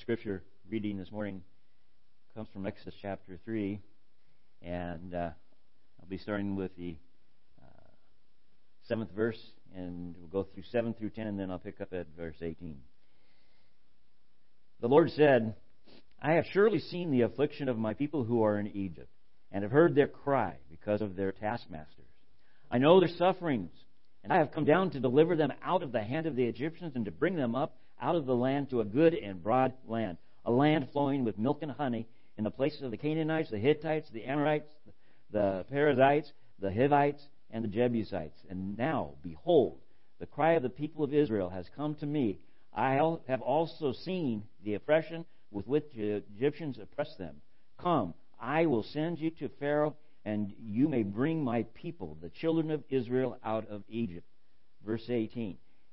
scripture reading this morning comes from Exodus chapter 3, and uh, I'll be starting with the uh, seventh verse, and we'll go through 7 through 10, and then I'll pick up at verse 18. The Lord said, I have surely seen the affliction of my people who are in Egypt, and have heard their cry because of their taskmasters. I know their sufferings, and I have come down to deliver them out of the hand of the Egyptians and to bring them up out of the land to a good and broad land, a land flowing with milk and honey, in the places of the Canaanites, the Hittites, the Amorites, the Perizzites, the Hivites, and the Jebusites. And now, behold, the cry of the people of Israel has come to me. I have also seen the oppression with which the Egyptians oppress them. Come, I will send you to Pharaoh, and you may bring my people, the children of Israel, out of Egypt. Verse 18.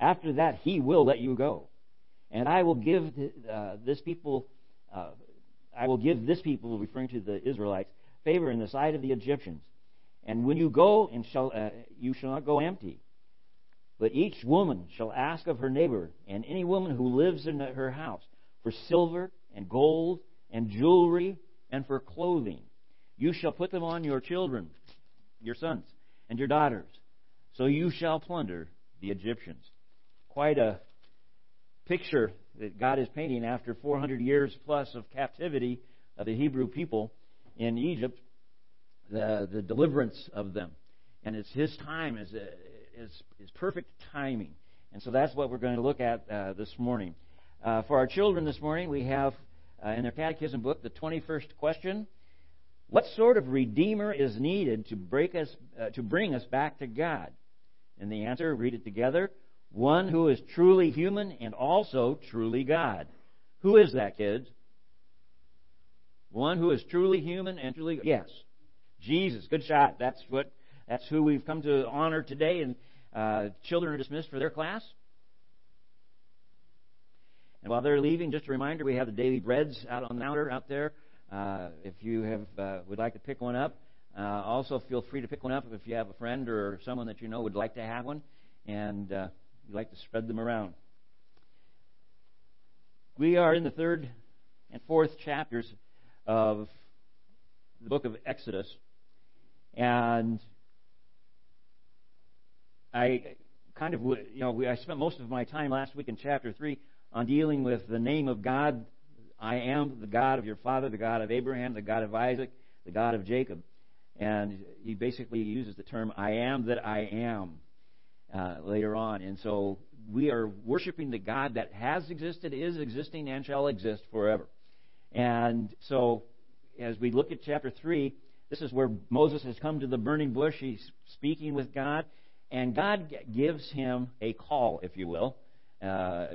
After that, he will let you go. And I will give uh, this people, uh, I will give this people, referring to the Israelites, favor in the sight of the Egyptians. And when you go, and shall, uh, you shall not go empty. But each woman shall ask of her neighbor, and any woman who lives in her house, for silver and gold and jewelry and for clothing. You shall put them on your children, your sons, and your daughters. So you shall plunder the Egyptians. Quite a picture that God is painting after 400 years plus of captivity of the Hebrew people in Egypt, the, the deliverance of them. And it's His time, is, is, is perfect timing. And so that's what we're going to look at uh, this morning. Uh, for our children this morning, we have uh, in their catechism book the 21st question What sort of Redeemer is needed to, break us, uh, to bring us back to God? And the answer, read it together one who is truly human and also truly God. Who is that, kids? One who is truly human and truly yes, Jesus. Good shot. That's what. That's who we've come to honor today. And uh, children are dismissed for their class. And while they're leaving, just a reminder: we have the daily breads out on the counter out there. Uh, if you have uh, would like to pick one up, uh, also feel free to pick one up if you have a friend or someone that you know would like to have one. And uh, we like to spread them around. We are in the third and fourth chapters of the book of Exodus, and I kind of, you know, I spent most of my time last week in chapter three on dealing with the name of God. I am the God of your father, the God of Abraham, the God of Isaac, the God of Jacob. And he basically uses the term I am that I am uh, later on. And so we are worshiping the God that has existed, is existing, and shall exist forever. And so as we look at chapter 3, this is where Moses has come to the burning bush. He's speaking with God, and God gives him a call, if you will. Uh,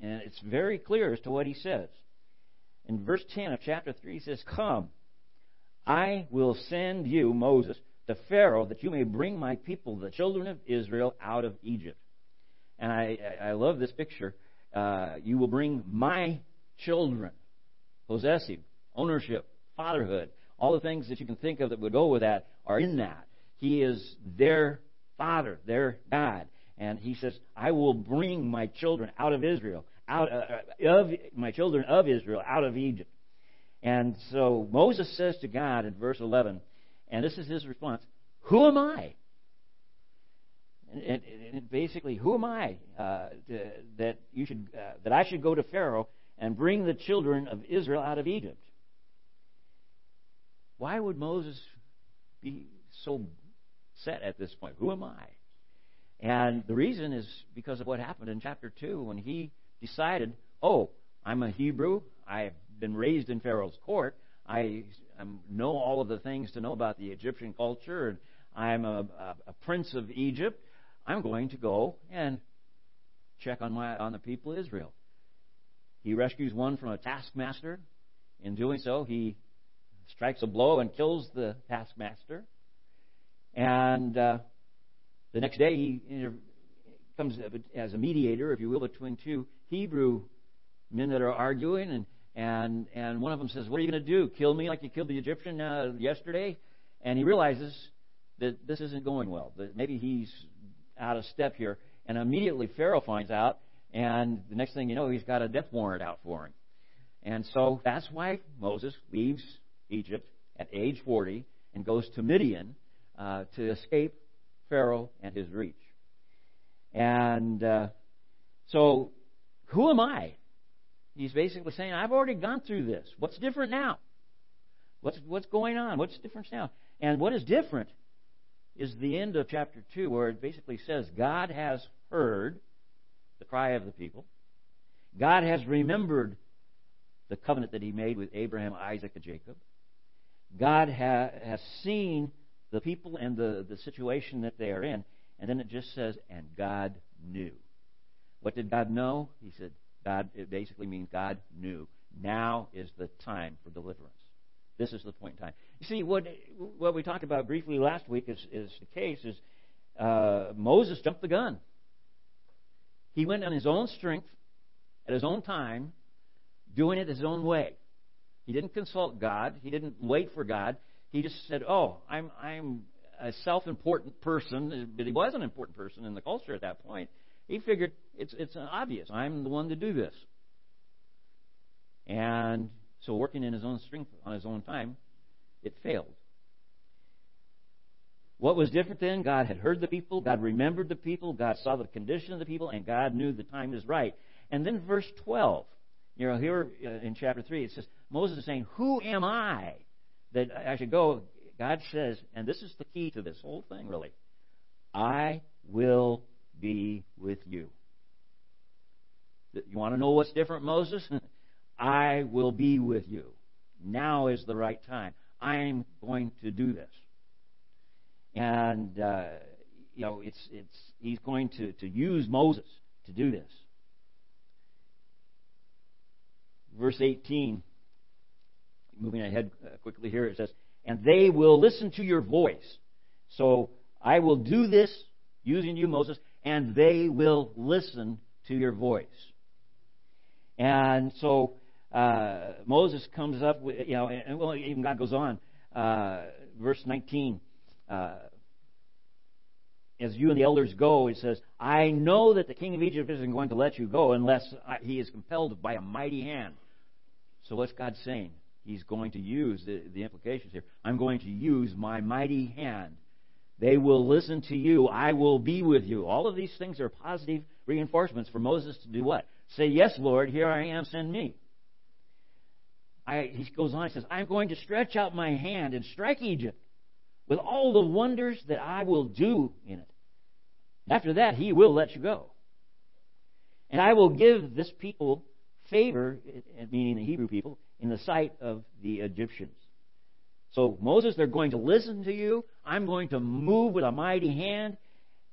and it's very clear as to what he says. In verse 10 of chapter 3, he says, Come, I will send you, Moses, to Pharaoh that you may bring my people, the children of Israel, out of Egypt. And I, I love this picture. Uh, you will bring my children, possessive, ownership, fatherhood, all the things that you can think of that would go with that are in that. He is their father, their God. And he says, I will bring my children out of Israel, out uh, of my children of Israel out of Egypt. And so Moses says to God in verse 11, and this is his response Who am I? And, and, and basically, who am I uh, to, that you should uh, that I should go to Pharaoh and bring the children of Israel out of Egypt? Why would Moses be so set at this point? Who am I? And the reason is because of what happened in chapter 2 when he decided, oh, I'm a Hebrew. I've been raised in Pharaoh's court. I know all of the things to know about the Egyptian culture, and I'm a, a, a prince of Egypt. I'm going to go and check on my on the people of Israel. He rescues one from a taskmaster. In doing so, he strikes a blow and kills the taskmaster. And uh, the next day, he comes as a mediator, if you will, between two Hebrew men that are arguing, and and and one of them says, "What are you going to do? Kill me like you killed the Egyptian uh, yesterday?" And he realizes that this isn't going well. That maybe he's out of step here. And immediately Pharaoh finds out, and the next thing you know, he's got a death warrant out for him. And so that's why Moses leaves Egypt at age 40 and goes to Midian uh, to escape Pharaoh and his reach. And uh, so, who am I? He's basically saying, I've already gone through this. What's different now? What's, what's going on? What's different now? And what is different is the end of chapter 2, where it basically says, God has heard the cry of the people. God has remembered the covenant that he made with Abraham, Isaac, and Jacob. God ha- has seen the people and the, the situation that they are in. And then it just says, and God knew. What did God know? He said, God, it basically means God knew. Now is the time for deliverance. This is the point in time. You see, what, what we talked about briefly last week is, is the case is uh, Moses jumped the gun. He went on his own strength, at his own time, doing it his own way. He didn't consult God. He didn't wait for God. He just said, "Oh, I'm I'm a self-important person." But he was an important person in the culture at that point. He figured it's it's obvious. I'm the one to do this. And so, working in his own strength on his own time, it failed. What was different then? God had heard the people, God remembered the people, God saw the condition of the people, and God knew the time is right. And then verse 12, you know, here uh, in chapter 3, it says, Moses is saying, Who am I that I should go? God says, and this is the key to this whole thing, really I will be with you. You want to know what's different, Moses? I will be with you. Now is the right time. I'm going to do this and uh, you know it's it's he's going to to use Moses to do this. Verse 18, moving ahead uh, quickly here, it says, "And they will listen to your voice." So I will do this using you, Moses, and they will listen to your voice. And so uh, Moses comes up with, you know, and well, even God goes on, uh, verse 19 uh, as you and the elders go, he says, I know that the king of Egypt isn't going to let you go unless he is compelled by a mighty hand. So what's God saying? He's going to use the, the implications here. I'm going to use my mighty hand. They will listen to you. I will be with you. All of these things are positive reinforcements for Moses to do what? Say, Yes, Lord, here I am, send me. I, he goes on, he says, I'm going to stretch out my hand and strike Egypt with all the wonders that I will do in it. After that, he will let you go. And I will give this people favor, meaning the Hebrew people, in the sight of the Egyptians. So, Moses, they're going to listen to you. I'm going to move with a mighty hand.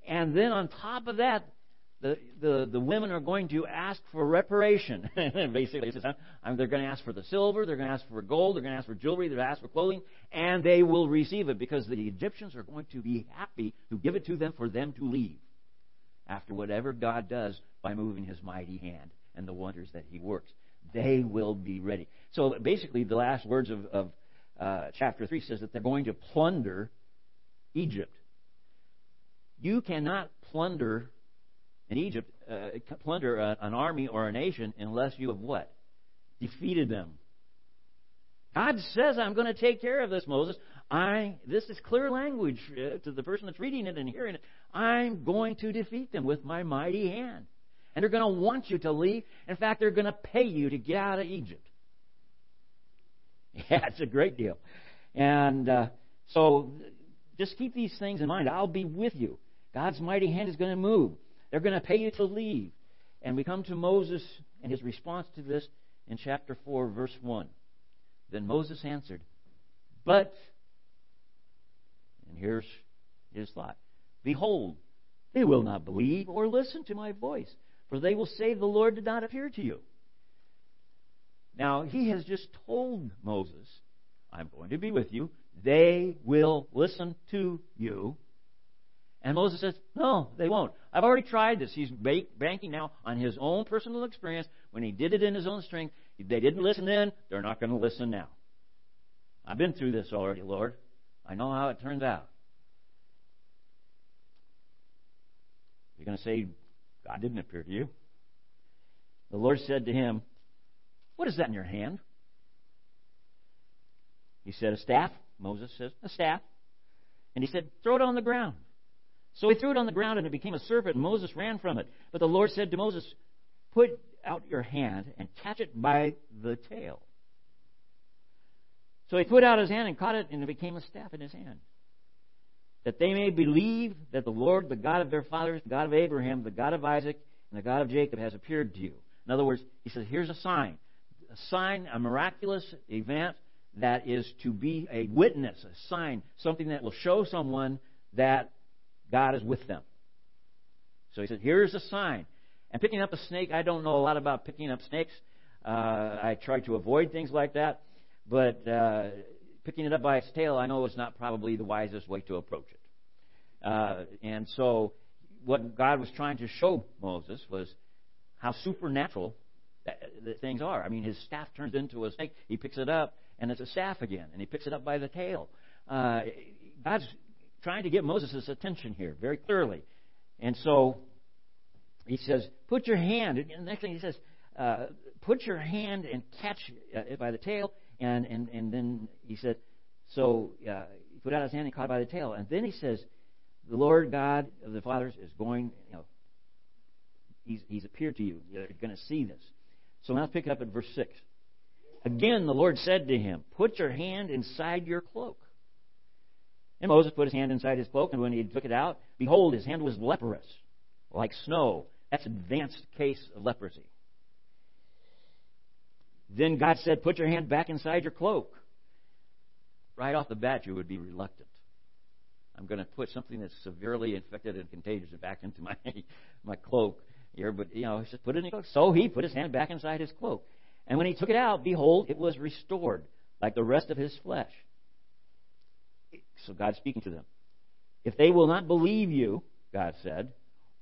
And then on top of that, the, the, the women are going to ask for reparation. Basically, says, uh, they're going to ask for the silver, they're going to ask for gold, they're going to ask for jewelry, they're going to ask for clothing, and they will receive it because the Egyptians are going to be happy to give it to them for them to leave after whatever God does by moving his mighty hand and the wonders that he works. They will be ready. So basically, the last words of, of uh, chapter 3 says that they're going to plunder Egypt. You cannot plunder in Egypt, uh, plunder a, an army or a nation unless you have what? Defeated them. God says, I'm going to take care of this, Moses. I, this is clear language uh, to the person that's reading it and hearing it. I'm going to defeat them with my mighty hand. And they're going to want you to leave. In fact, they're going to pay you to get out of Egypt. Yeah, it's a great deal. And uh, so just keep these things in mind. I'll be with you. God's mighty hand is going to move. They're going to pay you to leave. And we come to Moses and his response to this in chapter 4, verse 1. Then Moses answered, But, and here's his thought Behold, they will not believe or listen to my voice, for they will say, The Lord did not appear to you. Now, he has just told Moses, I'm going to be with you. They will listen to you. And Moses says, No, they won't. I've already tried this. He's banking now on his own personal experience. When he did it in his own strength, they didn't listen then, they're not going to listen now. I've been through this already, Lord. I know how it turns out. You're going to say, God didn't appear to you. The Lord said to him, What is that in your hand? He said, A staff. Moses says, A staff. And he said, Throw it on the ground. So he threw it on the ground and it became a serpent, and Moses ran from it. But the Lord said to Moses, Put out your hand and catch it by the tail. So he put out his hand and caught it, and it became a staff in his hand. That they may believe that the Lord, the God of their fathers, the God of Abraham, the God of Isaac, and the God of Jacob has appeared to you. In other words, he says, here's a sign. A sign, a miraculous event that is to be a witness, a sign, something that will show someone that God is with them. So he said, here's a sign. And picking up a snake, I don't know a lot about picking up snakes. Uh, I try to avoid things like that. But uh, picking it up by its tail, I know is not probably the wisest way to approach it. Uh, and so, what God was trying to show Moses was how supernatural that things are. I mean, his staff turns into a snake. He picks it up, and it's a staff again, and he picks it up by the tail. Uh, God's trying to get Moses' attention here very clearly. And so he says, Put your hand, and the next thing he says, uh, Put your hand and catch it by the tail and, and, and then he said, so uh, he put out his hand and caught it by the tail. And then he says, the Lord God of the fathers is going, you know, he's, he's appeared to you. You're going to see this. So now pick it up at verse 6. Again, the Lord said to him, Put your hand inside your cloak. And Moses put his hand inside his cloak, and when he took it out, behold, his hand was leprous, like snow. That's advanced case of leprosy. Then God said, Put your hand back inside your cloak. Right off the bat, you would be reluctant. I'm going to put something that's severely infected and contagious back into my my cloak you know, he put it in your cloak. So he put his hand back inside his cloak. And when he took it out, behold, it was restored, like the rest of his flesh. So God's speaking to them. If they will not believe you, God said,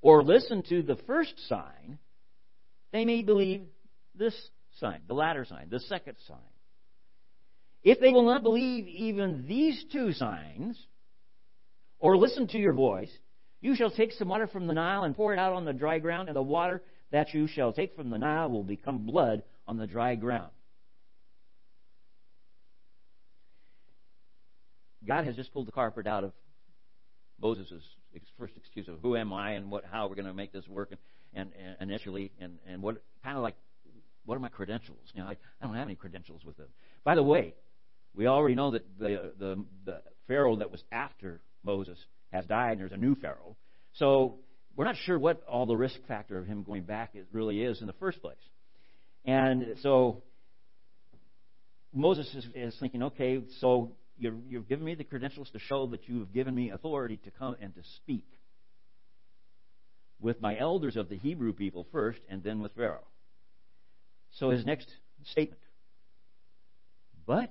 or listen to the first sign, they may believe this sign, the latter sign, the second sign. If they will not believe even these two signs, or listen to your voice, you shall take some water from the Nile and pour it out on the dry ground, and the water that you shall take from the Nile will become blood on the dry ground. God has just pulled the carpet out of Moses' first excuse of who am I and what how we're going to make this work and, and, and initially and, and what kind of like what are my credentials? You know, I, I don't have any credentials with them. By the way, we already know that the, the, the Pharaoh that was after Moses has died, and there's a new Pharaoh. So we're not sure what all the risk factor of him going back is, really is in the first place. And so Moses is, is thinking, okay, so you're, you've given me the credentials to show that you have given me authority to come and to speak with my elders of the Hebrew people first, and then with Pharaoh. So his next statement. But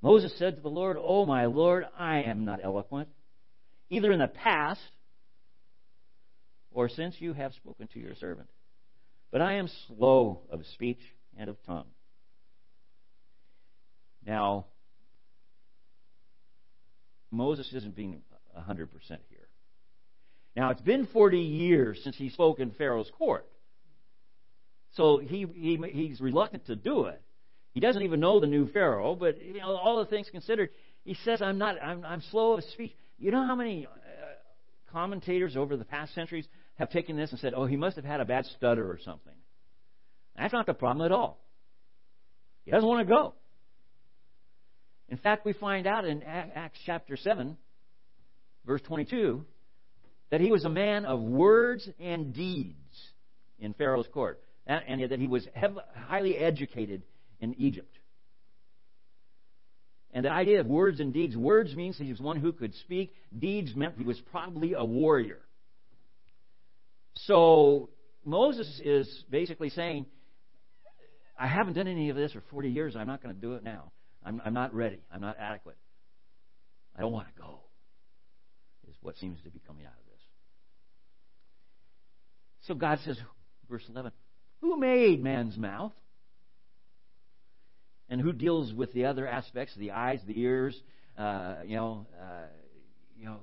Moses said to the Lord, Oh, my Lord, I am not eloquent, either in the past or since you have spoken to your servant. But I am slow of speech and of tongue. Now, Moses isn't being 100% here. Now, it's been 40 years since he spoke in Pharaoh's court. So he, he he's reluctant to do it. He doesn't even know the new Pharaoh, but you know all the things considered, he says, "I'm not. I'm, I'm slow of speech." You know how many uh, commentators over the past centuries have taken this and said, "Oh, he must have had a bad stutter or something." That's not the problem at all. He doesn't want to go. In fact, we find out in Acts chapter 7, verse 22, that he was a man of words and deeds in Pharaoh's court and that he was highly educated in Egypt. And the idea of words and deeds words means he was one who could speak, deeds meant he was probably a warrior. So Moses is basically saying, I haven't done any of this for 40 years. I'm not going to do it now. I'm, I'm not ready. I'm not adequate. I don't want to go, is what seems to be coming out of this. So God says, verse 11, Who made man's mouth? And who deals with the other aspects, the eyes, the ears, uh, you know, uh, you know,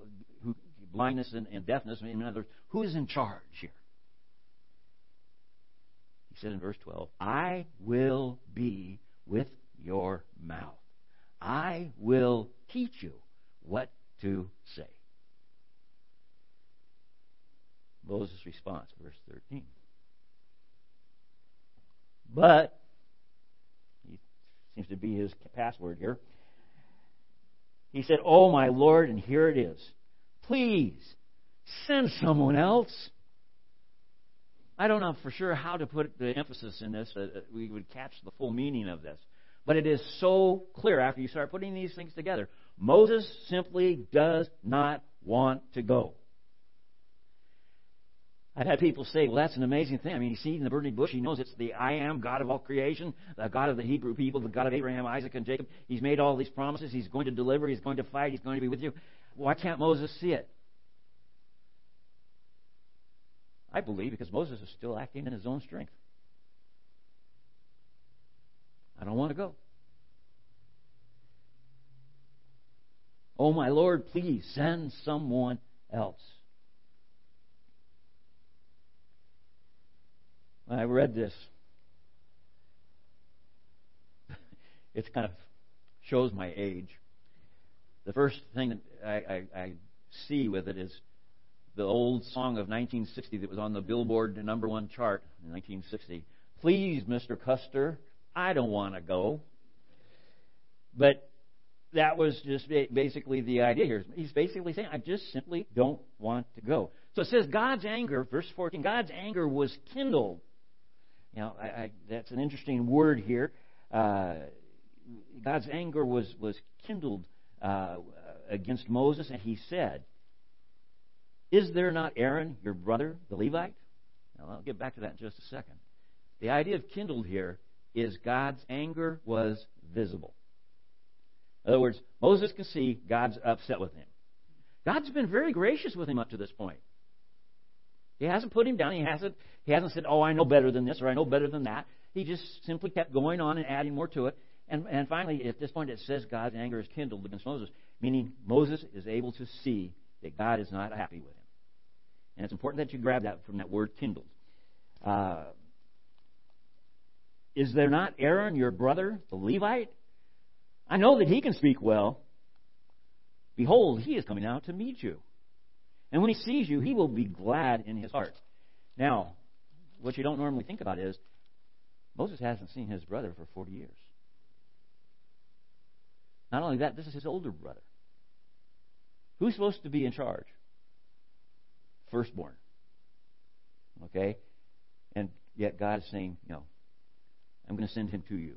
who, blindness and, and deafness? In other words, who is in charge here? He said in verse 12, I will be with your mouth. I will teach you what to say. Moses' response, verse 13. But, seems to be his password here. He said, Oh, my Lord, and here it is. Please, send someone else. I don't know for sure how to put the emphasis in this, that we would catch the full meaning of this. But it is so clear after you start putting these things together. Moses simply does not want to go. I've had people say, well, that's an amazing thing. I mean, he's seen the burning bush. He knows it's the I am God of all creation, the God of the Hebrew people, the God of Abraham, Isaac, and Jacob. He's made all these promises. He's going to deliver. He's going to fight. He's going to be with you. Why can't Moses see it? I believe because Moses is still acting in his own strength. I don't want to go. Oh, my Lord, please send someone else. When I read this, it kind of shows my age. The first thing that I, I, I see with it is the old song of 1960 that was on the Billboard number one chart in 1960. Please, Mr. Custer, I don't want to go. But that was just basically the idea here. He's basically saying, I just simply don't want to go. So it says God's anger, verse 14, God's anger was kindled. Know, I, I, that's an interesting word here. Uh, God's anger was, was kindled uh, against Moses, and he said, Is there not Aaron, your brother, the Levite? Now, I'll get back to that in just a second. The idea of kindled here is God's anger was visible. In other words, Moses can see God's upset with him. God's been very gracious with him up to this point. He hasn't put him down. He hasn't, he hasn't said, Oh, I know better than this or I know better than that. He just simply kept going on and adding more to it. And, and finally, at this point, it says God's anger is kindled against Moses, meaning Moses is able to see that God is not happy with him. And it's important that you grab that from that word kindled. Uh, is there not Aaron, your brother, the Levite? I know that he can speak well. Behold, he is coming out to meet you. And when he sees you, he will be glad in his heart. Now, what you don't normally think about is Moses hasn't seen his brother for 40 years. Not only that, this is his older brother. Who's supposed to be in charge? Firstborn. Okay? And yet God is saying, no, I'm going to send him to you.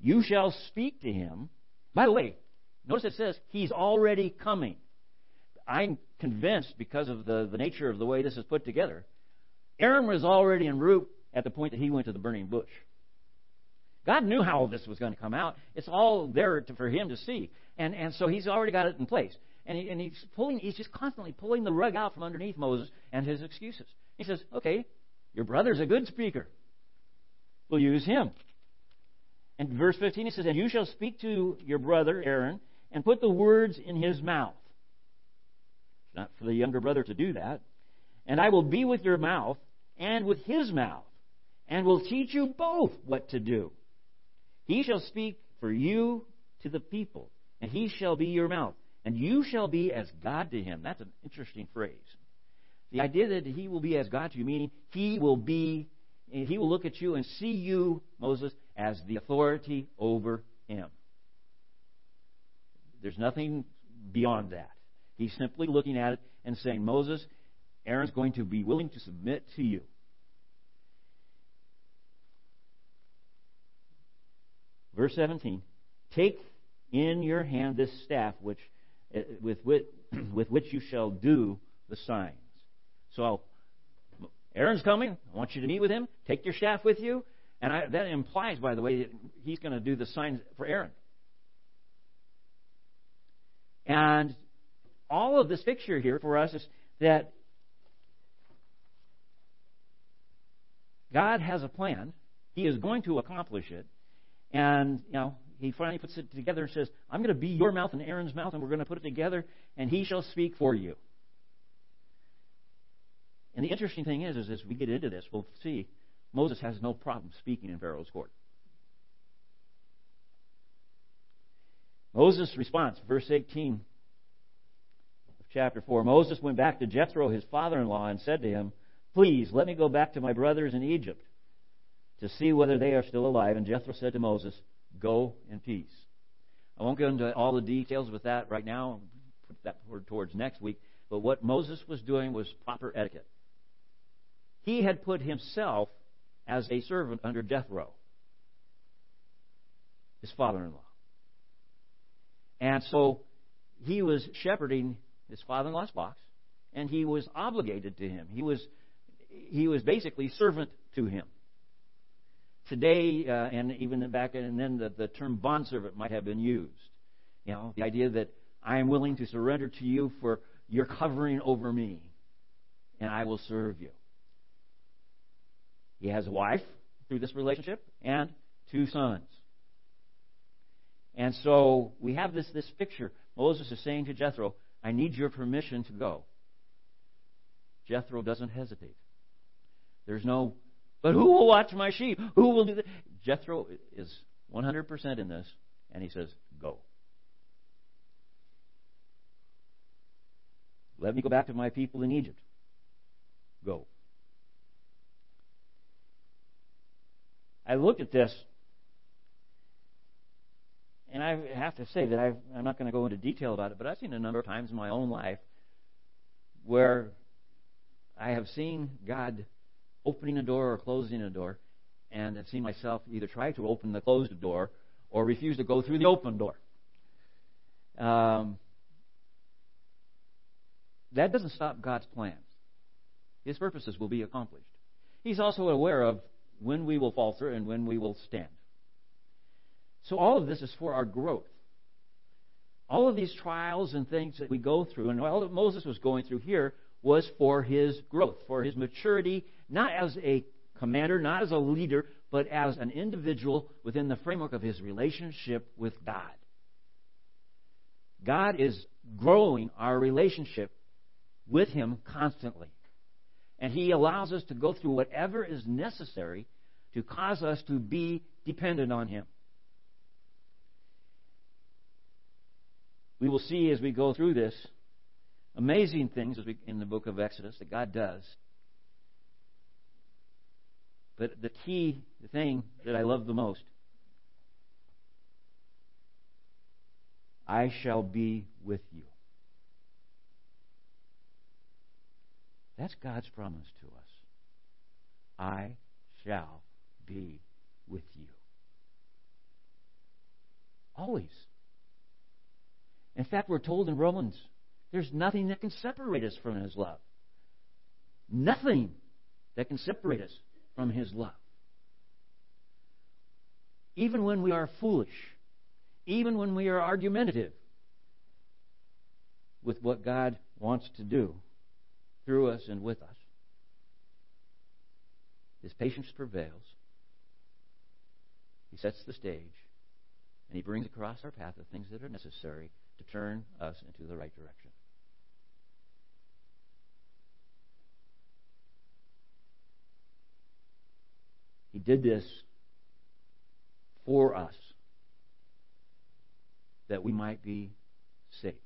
You shall speak to him. By the way, notice it says he's already coming. I'm convinced because of the, the nature of the way this is put together. Aaron was already en route at the point that he went to the burning bush. God knew how all this was going to come out. It's all there to, for him to see. And, and so he's already got it in place. And, he, and he's pulling, he's just constantly pulling the rug out from underneath Moses and his excuses. He says, okay, your brother's a good speaker. We'll use him. And verse 15 he says, And you shall speak to your brother Aaron and put the words in his mouth. Not for the younger brother to do that. And I will be with your mouth and with his mouth, and will teach you both what to do. He shall speak for you to the people, and he shall be your mouth, and you shall be as God to him. That's an interesting phrase. The idea that he will be as God to you, meaning he will be, he will look at you and see you, Moses, as the authority over him. There's nothing beyond that. He's simply looking at it and saying, Moses, Aaron's going to be willing to submit to you. Verse 17 Take in your hand this staff which, eh, with, with, with which you shall do the signs. So Aaron's coming. I want you to meet with him. Take your staff with you. And I, that implies, by the way, that he's going to do the signs for Aaron. And all of this picture here for us is that God has a plan. He is going to accomplish it. And, you know, he finally puts it together and says, I'm going to be your mouth and Aaron's mouth, and we're going to put it together, and he shall speak for you. And the interesting thing is, is as we get into this, we'll see Moses has no problem speaking in Pharaoh's court. Moses' response, verse 18 of chapter 4. Moses went back to Jethro, his father in law, and said to him, Please, let me go back to my brothers in Egypt to see whether they are still alive. And Jethro said to Moses, Go in peace. I won't go into all the details with that right now. I'll put that towards next week. But what Moses was doing was proper etiquette. He had put himself as a servant under Jethro, his father in law. And so he was shepherding his father in law's box, and he was obligated to him. He was, he was basically servant to him. Today, uh, and even back and then, the, the term bondservant might have been used. You know, the idea that I am willing to surrender to you for your covering over me, and I will serve you. He has a wife through this relationship and two sons. And so we have this, this picture. Moses is saying to Jethro, I need your permission to go. Jethro doesn't hesitate. There's no, but who will watch my sheep? Who will do that? Jethro is 100% in this, and he says, Go. Let me go back to my people in Egypt. Go. I looked at this, and I have to say that i am not going to go into detail about it, but I've seen a number of times in my own life where I have seen God opening a door or closing a door, and I've seen myself either try to open the closed door or refuse to go through the open door. Um, that doesn't stop God's plans. His purposes will be accomplished. He's also aware of when we will falter and when we will stand. So all of this is for our growth. All of these trials and things that we go through, and all that Moses was going through here was for his growth, for his maturity, not as a commander, not as a leader, but as an individual within the framework of his relationship with God. God is growing our relationship with him constantly. And He allows us to go through whatever is necessary to cause us to be dependent on Him. We will see as we go through this amazing things as we, in the book of Exodus that God does. But the key the thing that I love the most I shall be with you. That's God's promise to us. I shall be with you. Always. In fact, we're told in Romans, there's nothing that can separate us from His love. Nothing that can separate us from His love. Even when we are foolish, even when we are argumentative with what God wants to do, through us and with us. His patience prevails. He sets the stage, and he brings across our path the things that are necessary to turn us into the right direction. He did this for us that we might be saved.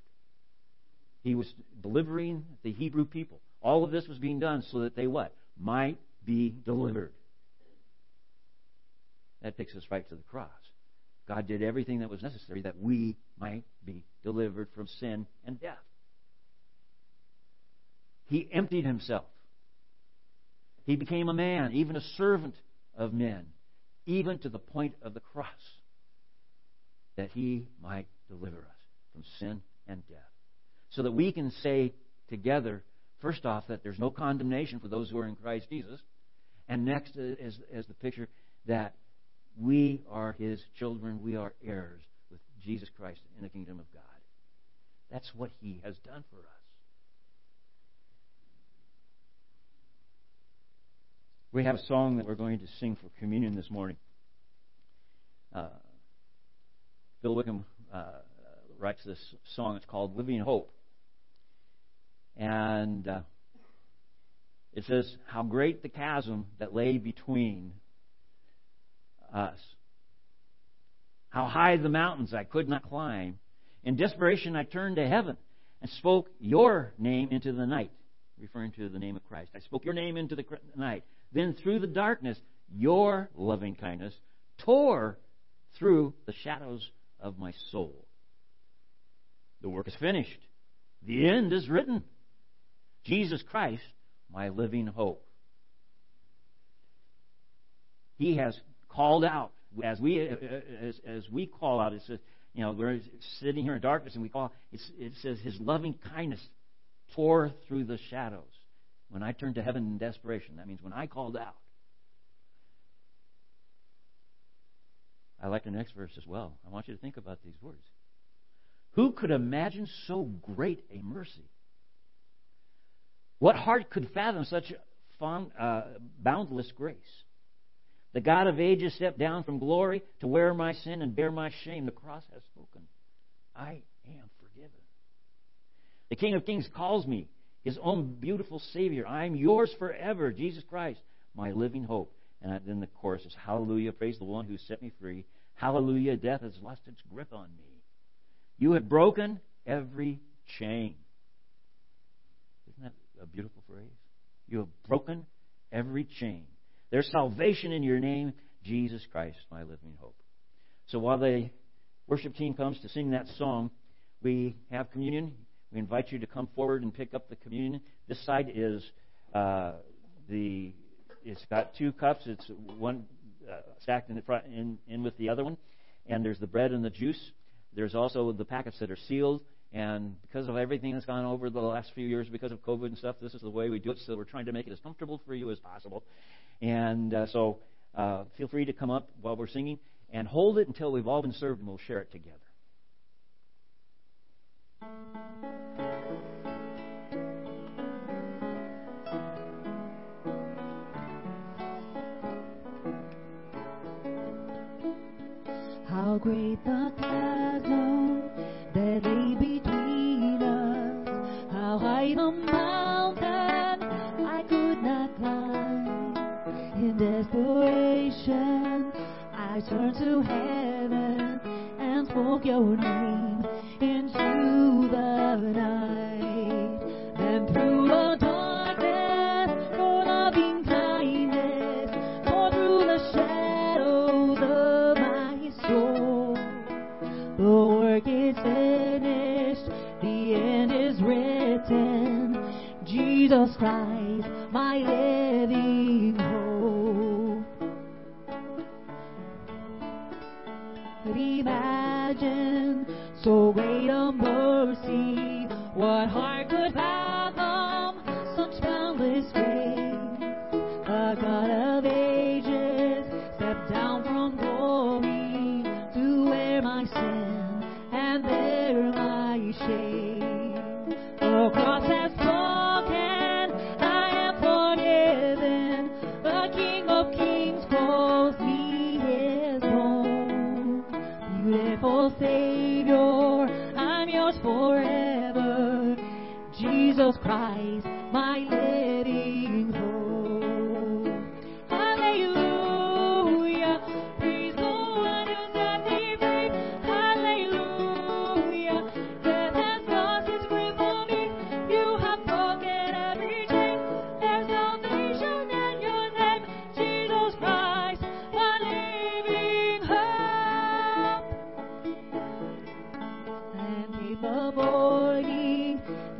He was delivering the Hebrew people all of this was being done so that they what? Might be delivered. That takes us right to the cross. God did everything that was necessary that we might be delivered from sin and death. He emptied himself. He became a man, even a servant of men, even to the point of the cross, that he might deliver us from sin and death. So that we can say together, First off, that there's no condemnation for those who are in Christ Jesus. And next is, is the picture that we are his children, we are heirs with Jesus Christ in the kingdom of God. That's what he has done for us. We have a song that we're going to sing for communion this morning. Uh, Phil Wickham uh, writes this song. It's called Living Hope. And uh, it says, How great the chasm that lay between us. How high the mountains I could not climb. In desperation, I turned to heaven and spoke your name into the night, referring to the name of Christ. I spoke your name into the night. Then through the darkness, your loving kindness tore through the shadows of my soul. The work is finished. The end is written. Jesus Christ, my living hope. He has called out as we as, as we call out. It says, you know, we're sitting here in darkness, and we call. it says His loving kindness tore through the shadows. When I turned to heaven in desperation, that means when I called out. I like the next verse as well. I want you to think about these words. Who could imagine so great a mercy? What heart could fathom such fond, uh, boundless grace? The God of ages stepped down from glory to wear my sin and bear my shame. The cross has spoken. I am forgiven. The King of Kings calls me his own beautiful Savior. I am yours forever, Jesus Christ, my living hope. And then the chorus is Hallelujah, praise the one who set me free. Hallelujah, death has lost its grip on me. You have broken every chain. Isn't that a beautiful phrase? You have broken every chain. There's salvation in your name, Jesus Christ, my living hope. So while the worship team comes to sing that song, we have communion. We invite you to come forward and pick up the communion. This side is uh, the. It's got two cups. It's one uh, stacked in the front, in, in with the other one, and there's the bread and the juice. There's also the packets that are sealed. And because of everything that's gone over the last few years because of COVID and stuff, this is the way we do it. So we're trying to make it as comfortable for you as possible. And uh, so uh, feel free to come up while we're singing and hold it until we've all been served and we'll share it together. How great the I turned to heaven and spoke your name into the night. Then through the darkness, your loving kindness tore through the shadows of my soul. The work is finished, the end is written. Jesus Christ, my So great a mercy. What heart could fathom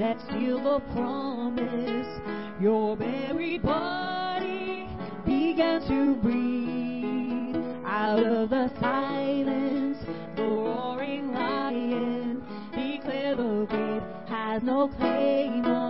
avoiding that seal the promise. Your very body began to breathe out of the silence. The roaring lion declared the grave has no claim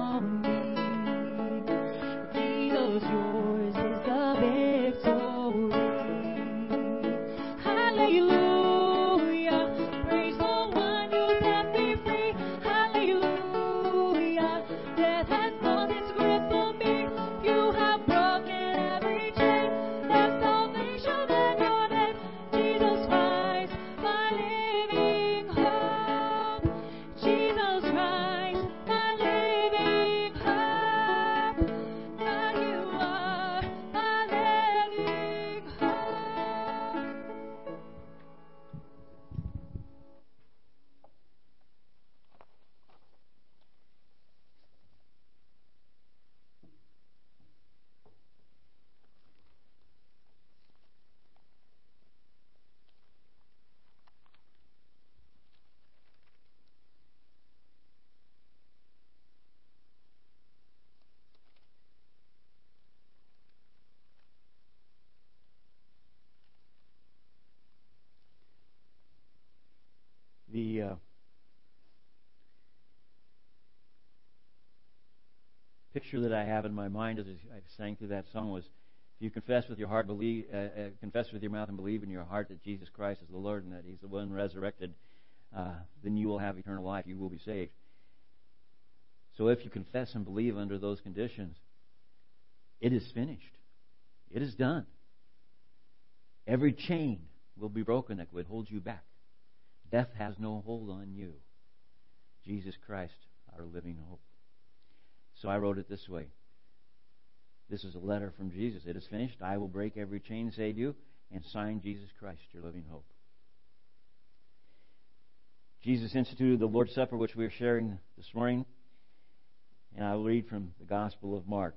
picture that I have in my mind as I sang through that song was, if you confess with your heart, believe, uh, uh, confess with your mouth and believe in your heart that Jesus Christ is the Lord and that He's the one resurrected, uh, then you will have eternal life. You will be saved. So if you confess and believe under those conditions, it is finished. It is done. Every chain will be broken that would hold you back. Death has no hold on you. Jesus Christ, our living hope. So I wrote it this way. This is a letter from Jesus. It is finished. I will break every chain, save you, and sign Jesus Christ, your living hope. Jesus instituted the Lord's Supper, which we are sharing this morning. And I will read from the Gospel of Mark.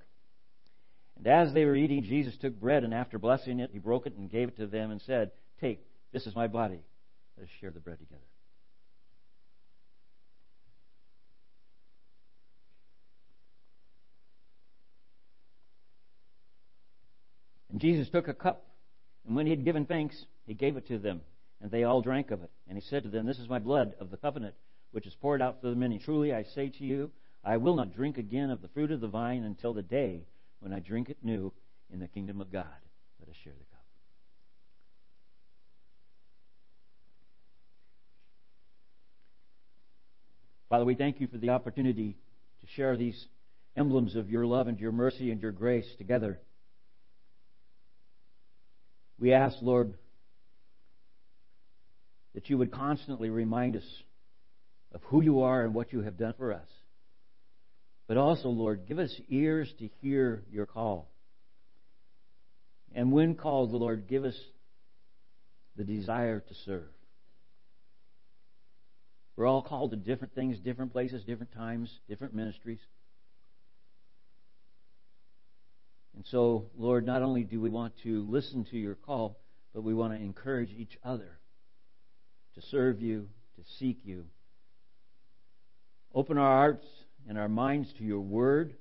And as they were eating, Jesus took bread, and after blessing it, he broke it and gave it to them and said, Take, this is my body. Let us share the bread together. And Jesus took a cup, and when he had given thanks, he gave it to them, and they all drank of it. And he said to them, This is my blood of the covenant, which is poured out for the many. Truly I say to you, I will not drink again of the fruit of the vine until the day when I drink it new in the kingdom of God. Let us share the cup. Father, we thank you for the opportunity to share these emblems of your love and your mercy and your grace together. We ask, Lord, that you would constantly remind us of who you are and what you have done for us. But also, Lord, give us ears to hear your call. And when called, Lord, give us the desire to serve. We're all called to different things, different places, different times, different ministries. And so, Lord, not only do we want to listen to your call, but we want to encourage each other to serve you, to seek you. Open our hearts and our minds to your word.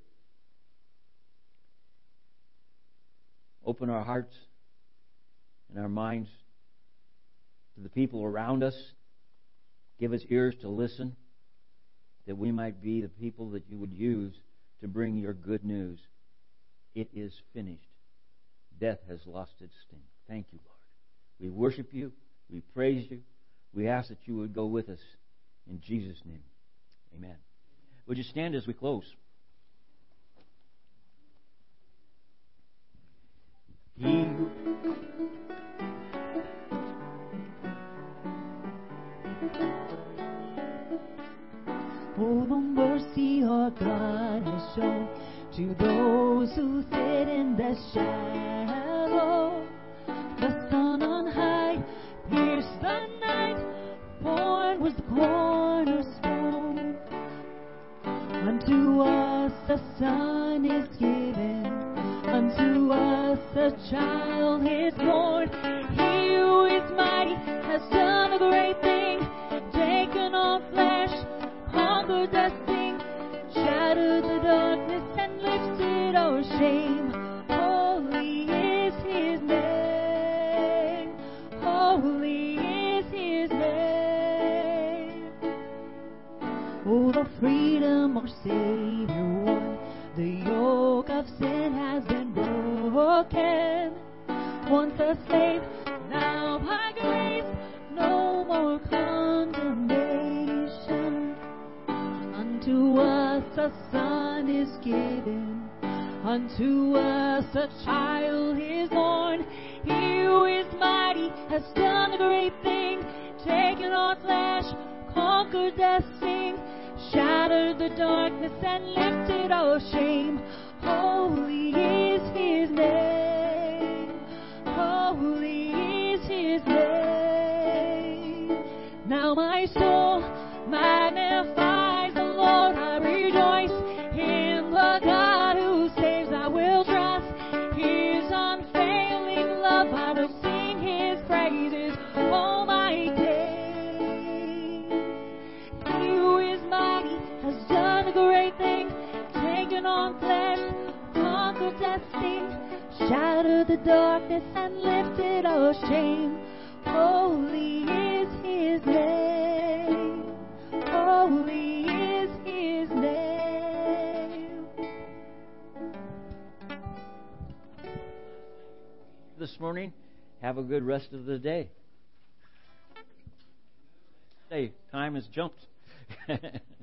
Open our hearts and our minds to the people around us. Give us ears to listen that we might be the people that you would use to bring your good news. It is finished. Death has lost its sting. Thank you, Lord. We worship you. We praise you. We ask that you would go with us. In Jesus' name, amen. Would you stand as we close? He Oh, the mercy our God has shown to those who sit in the shadow. The sun on high pierced the night, born was the cornerstone. Unto us the son is given, unto us a child is born. He who is mighty has done a great thing, taken on flesh, our shame. Holy is his name, holy is his name. Oh, the free freedom our Savior. The yoke of sin has been broken. Once a slave, now by grace, no more condemnation. Unto us a son is given, unto us a child is born. He who is mighty has done a great thing, taken on flesh, conquered death, sting, shattered the darkness and lifted our shame. Holy is his name. Holy is his name. Now my soul magnifies the darkness and lifted our shame. Holy is his name. Holy is his name. This morning, have a good rest of the day. Hey, time has jumped.